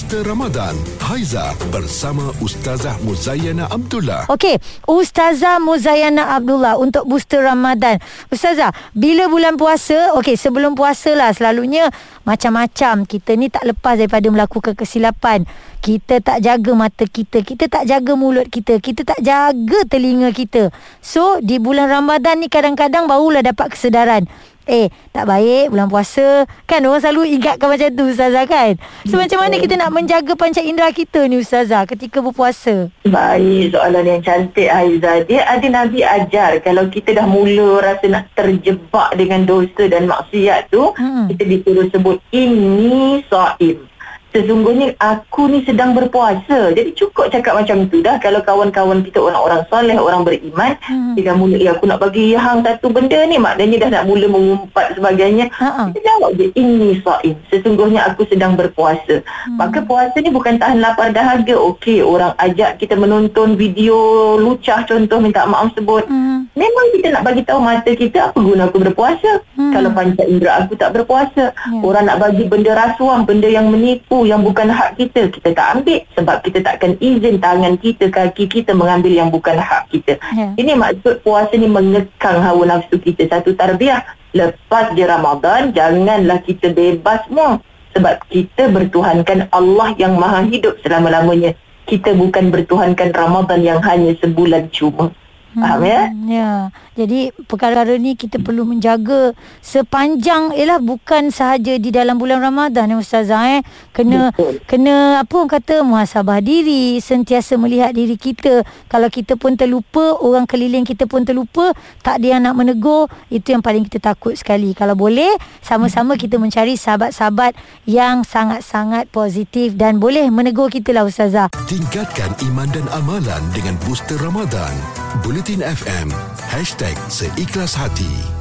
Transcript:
Booster Ramadan Haiza bersama Ustazah Muzayana Abdullah Okey, Ustazah Muzayana Abdullah untuk booster Ramadan. Ustazah, bila bulan puasa, okey sebelum puasa lah selalunya macam-macam. Kita ni tak lepas daripada melakukan kesilapan. Kita tak jaga mata kita, kita tak jaga mulut kita, kita tak jaga telinga kita. So, di bulan Ramadan ni kadang-kadang barulah dapat kesedaran. Eh, tak baik bulan puasa. Kan orang selalu ingatkan macam tu Ustazah kan? So, Betul. macam mana kita nak menjaga panca indera kita ni Ustazah ketika berpuasa? Baik, soalan yang cantik Haiza. Dia ada Nabi ajar kalau kita dah mula rasa nak terjebak dengan dosa dan maksiat tu, Mm-mm. kita disuruh sebut ini saim. Sesungguhnya aku ni sedang berpuasa. Jadi cukup cakap macam tu dah. Kalau kawan-kawan kita orang-orang soleh, orang beriman, Hmm. dia dah mula, eh aku nak bagi hang satu benda ni. Maknanya dah nak mula mengumpat sebagainya. Ha-ha. Kita jawab je, ini saim. Sesungguhnya aku sedang berpuasa. Hmm. Maka puasa ni bukan tahan lapar dahaga. Okey, orang ajak kita menonton video lucah contoh minta maaf sebut. Hmm. Memang kita nak bagi tahu mata kita apa guna aku berpuasa. Hmm. Kalau panca indera aku tak berpuasa. Ya. Orang nak bagi benda rasuah, benda yang menipu, yang bukan hak kita. Kita tak ambil sebab kita takkan izin tangan kita, kaki kita mengambil yang bukan hak kita. Ya. Ini maksud puasa ni mengekang hawa nafsu kita. Satu tarbiyah. Lepas je Ramadan, janganlah kita bebas semua. Sebab kita bertuhankan Allah yang maha hidup selama-lamanya. Kita bukan bertuhankan Ramadan yang hanya sebulan cuma. Faham ya? Hmm, Ya. Jadi perkara ni kita perlu menjaga sepanjang ialah bukan sahaja di dalam bulan Ramadan ya ustazah eh. Kena Betul. kena apa orang kata muhasabah diri, sentiasa melihat diri kita. Kalau kita pun terlupa, orang keliling kita pun terlupa, tak ada yang nak menegur, itu yang paling kita takut sekali. Kalau boleh sama-sama kita mencari sahabat-sahabat yang sangat-sangat positif dan boleh menegur kita lah ustazah. Tingkatkan iman dan amalan dengan Booster Ramadan Bulletin FM #Seikhlas Hati